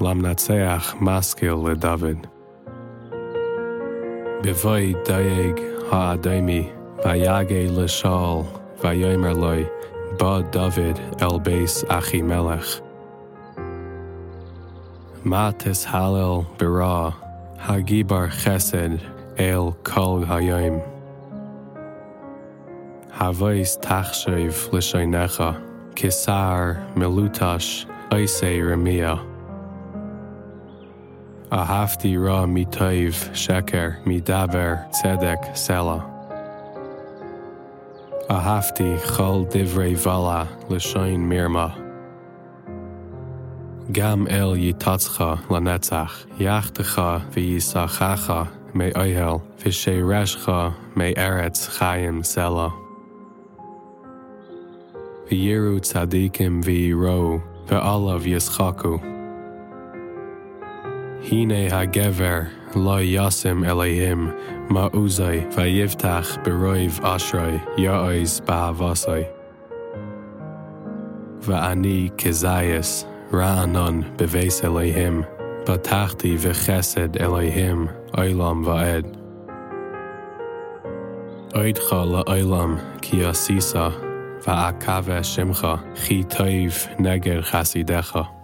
למנצח משכיל לדוד. בבואי דייג האדמי, ויגה לשאול, ויאמר לו, בא דוד אל ביס אחי מלך. מה תסהלל ברע, הגיבר חסד אל כל היום. Havais tachshev l'shainecha, kisar melutash oise remia. Ahafti ra mitaiv sheker midaber tzedek sela. Ahafti chol divrei vala l'shain mirma. Gam el yitatzcha lanetzach, yachtecha v'yisachacha me oihel, v'sheireshcha me eretz chayim sela. V'yiru tzadikim v'yiro, ve'alav yischaku. Hine hagever lo yasim elohim ma'uzai v'yivtach beroiv ashroi ya'oiz ba'avasai. Va'ani kizayis ra'anon beves elohim batachti v'chesed elohim oilam va'ed. Oidcha la'olam ki asisa va'akave shimcha chi toiv neger chasidecha.